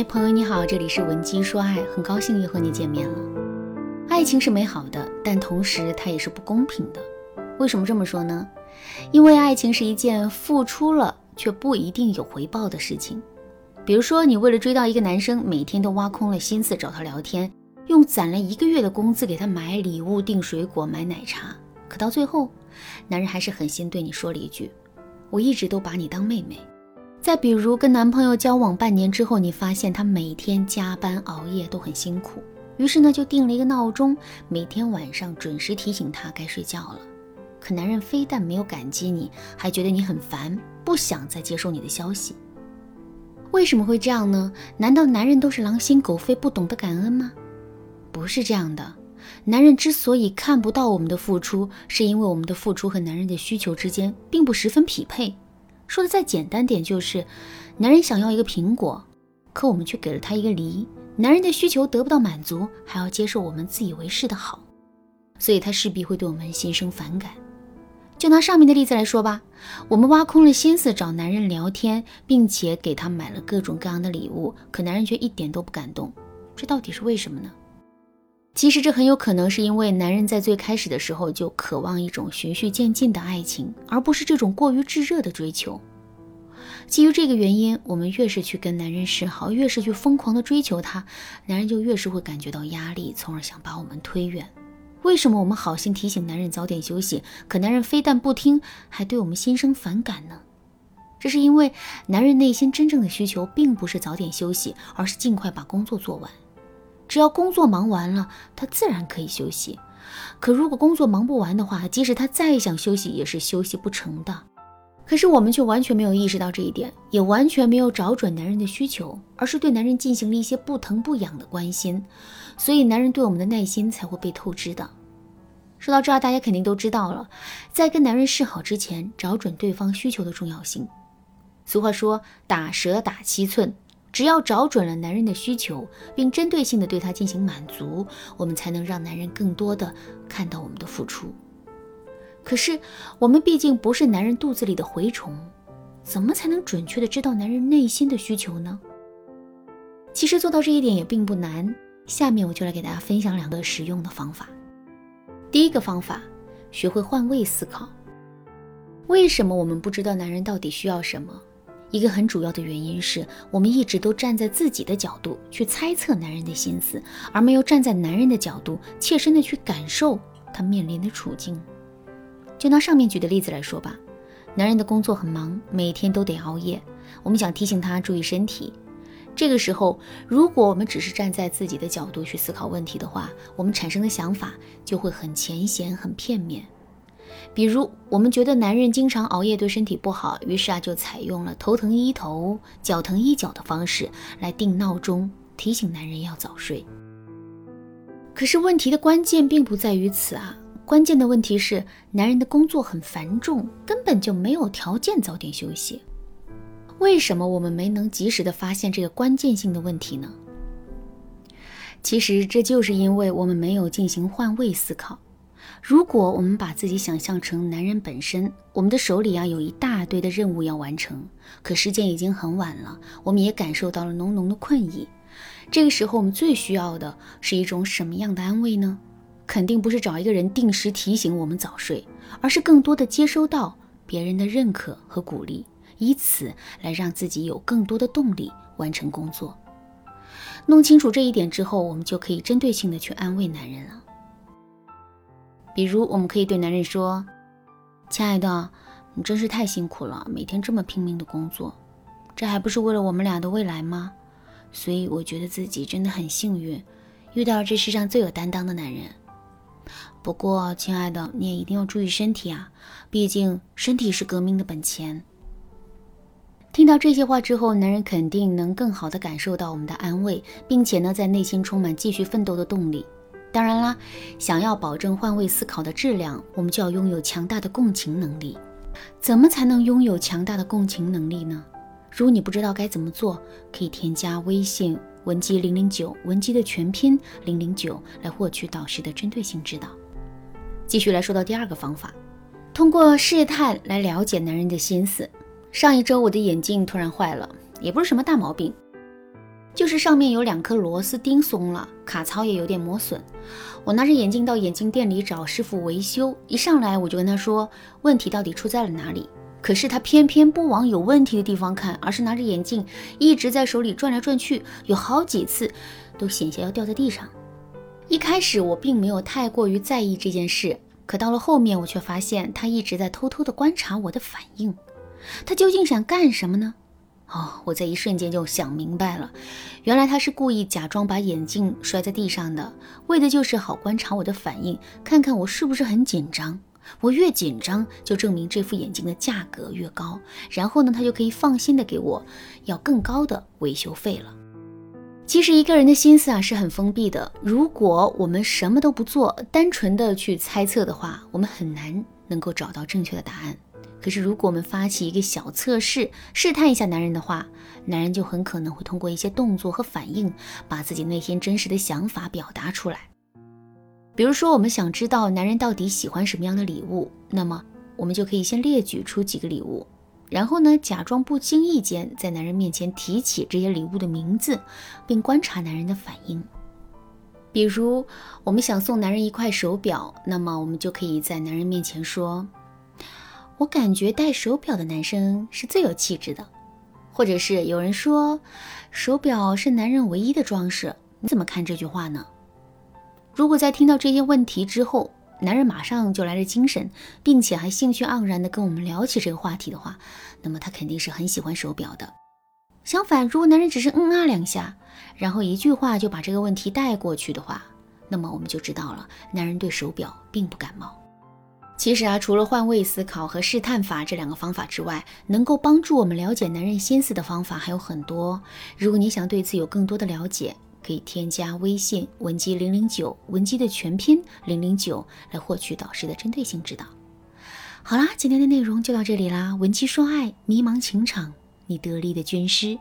嗨，朋友你好，这里是文姬说爱，很高兴又和你见面了。爱情是美好的，但同时它也是不公平的。为什么这么说呢？因为爱情是一件付出了却不一定有回报的事情。比如说，你为了追到一个男生，每天都挖空了心思找他聊天，用攒了一个月的工资给他买礼物、订水果、买奶茶，可到最后，男人还是狠心对你说了一句：“我一直都把你当妹妹。”再比如，跟男朋友交往半年之后，你发现他每天加班熬夜都很辛苦，于是呢就定了一个闹钟，每天晚上准时提醒他该睡觉了。可男人非但没有感激你，还觉得你很烦，不想再接受你的消息。为什么会这样呢？难道男人都是狼心狗肺，不懂得感恩吗？不是这样的。男人之所以看不到我们的付出，是因为我们的付出和男人的需求之间并不十分匹配。说的再简单点，就是男人想要一个苹果，可我们却给了他一个梨。男人的需求得不到满足，还要接受我们自以为是的好，所以他势必会对我们心生反感。就拿上面的例子来说吧，我们挖空了心思找男人聊天，并且给他买了各种各样的礼物，可男人却一点都不感动，这到底是为什么呢？其实这很有可能是因为男人在最开始的时候就渴望一种循序渐进的爱情，而不是这种过于炙热的追求。基于这个原因，我们越是去跟男人示好，越是去疯狂的追求他，男人就越是会感觉到压力，从而想把我们推远。为什么我们好心提醒男人早点休息，可男人非但不听，还对我们心生反感呢？这是因为男人内心真正的需求并不是早点休息，而是尽快把工作做完。只要工作忙完了，他自然可以休息。可如果工作忙不完的话，即使他再想休息，也是休息不成的。可是我们却完全没有意识到这一点，也完全没有找准男人的需求，而是对男人进行了一些不疼不痒的关心，所以男人对我们的耐心才会被透支的。说到这儿，大家肯定都知道了，在跟男人示好之前，找准对方需求的重要性。俗话说，打蛇打七寸。只要找准了男人的需求，并针对性的对他进行满足，我们才能让男人更多的看到我们的付出。可是我们毕竟不是男人肚子里的蛔虫，怎么才能准确的知道男人内心的需求呢？其实做到这一点也并不难。下面我就来给大家分享两个实用的方法。第一个方法，学会换位思考。为什么我们不知道男人到底需要什么？一个很主要的原因是我们一直都站在自己的角度去猜测男人的心思，而没有站在男人的角度切身的去感受他面临的处境。就拿上面举的例子来说吧，男人的工作很忙，每天都得熬夜，我们想提醒他注意身体。这个时候，如果我们只是站在自己的角度去思考问题的话，我们产生的想法就会很浅显、很片面。比如，我们觉得男人经常熬夜对身体不好，于是啊，就采用了头疼医头、脚疼医脚的方式来定闹钟，提醒男人要早睡。可是问题的关键并不在于此啊，关键的问题是男人的工作很繁重，根本就没有条件早点休息。为什么我们没能及时的发现这个关键性的问题呢？其实这就是因为我们没有进行换位思考。如果我们把自己想象成男人本身，我们的手里啊有一大堆的任务要完成，可时间已经很晚了，我们也感受到了浓浓的困意。这个时候，我们最需要的是一种什么样的安慰呢？肯定不是找一个人定时提醒我们早睡，而是更多的接收到别人的认可和鼓励，以此来让自己有更多的动力完成工作。弄清楚这一点之后，我们就可以针对性的去安慰男人了。比如，我们可以对男人说：“亲爱的，你真是太辛苦了，每天这么拼命的工作，这还不是为了我们俩的未来吗？所以我觉得自己真的很幸运，遇到了这世上最有担当的男人。不过，亲爱的，你也一定要注意身体啊，毕竟身体是革命的本钱。”听到这些话之后，男人肯定能更好的感受到我们的安慰，并且呢，在内心充满继续奋斗的动力。当然啦，想要保证换位思考的质量，我们就要拥有强大的共情能力。怎么才能拥有强大的共情能力呢？如果你不知道该怎么做，可以添加微信文姬零零九，文姬的全拼零零九，来获取导师的针对性指导。继续来说到第二个方法，通过试探来了解男人的心思。上一周我的眼镜突然坏了，也不是什么大毛病。就是上面有两颗螺丝钉松了，卡槽也有点磨损。我拿着眼镜到眼镜店里找师傅维修，一上来我就跟他说问题到底出在了哪里。可是他偏偏不往有问题的地方看，而是拿着眼镜一直在手里转来转去，有好几次都险些要掉在地上。一开始我并没有太过于在意这件事，可到了后面我却发现他一直在偷偷的观察我的反应。他究竟想干什么呢？哦，我在一瞬间就想明白了，原来他是故意假装把眼镜摔在地上的，为的就是好观察我的反应，看看我是不是很紧张。我越紧张，就证明这副眼镜的价格越高，然后呢，他就可以放心的给我要更高的维修费了。其实一个人的心思啊是很封闭的，如果我们什么都不做，单纯的去猜测的话，我们很难能够找到正确的答案。可是如果我们发起一个小测试，试探一下男人的话，男人就很可能会通过一些动作和反应，把自己内心真实的想法表达出来。比如说，我们想知道男人到底喜欢什么样的礼物，那么我们就可以先列举出几个礼物，然后呢，假装不经意间在男人面前提起这些礼物的名字，并观察男人的反应。比如，我们想送男人一块手表，那么我们就可以在男人面前说：“我感觉戴手表的男生是最有气质的。”或者是有人说：“手表是男人唯一的装饰。”你怎么看这句话呢？如果在听到这些问题之后，男人马上就来了精神，并且还兴趣盎然地跟我们聊起这个话题的话，那么他肯定是很喜欢手表的。相反，如果男人只是嗯啊两下，然后一句话就把这个问题带过去的话，那么我们就知道了，男人对手表并不感冒。其实啊，除了换位思考和试探法这两个方法之外，能够帮助我们了解男人心思的方法还有很多。如果你想对此有更多的了解，可以添加微信文姬零零九，文姬的全拼零零九，来获取导师的针对性指导。好啦，今天的内容就到这里啦。文姬说爱，迷茫情场，你得力的军师。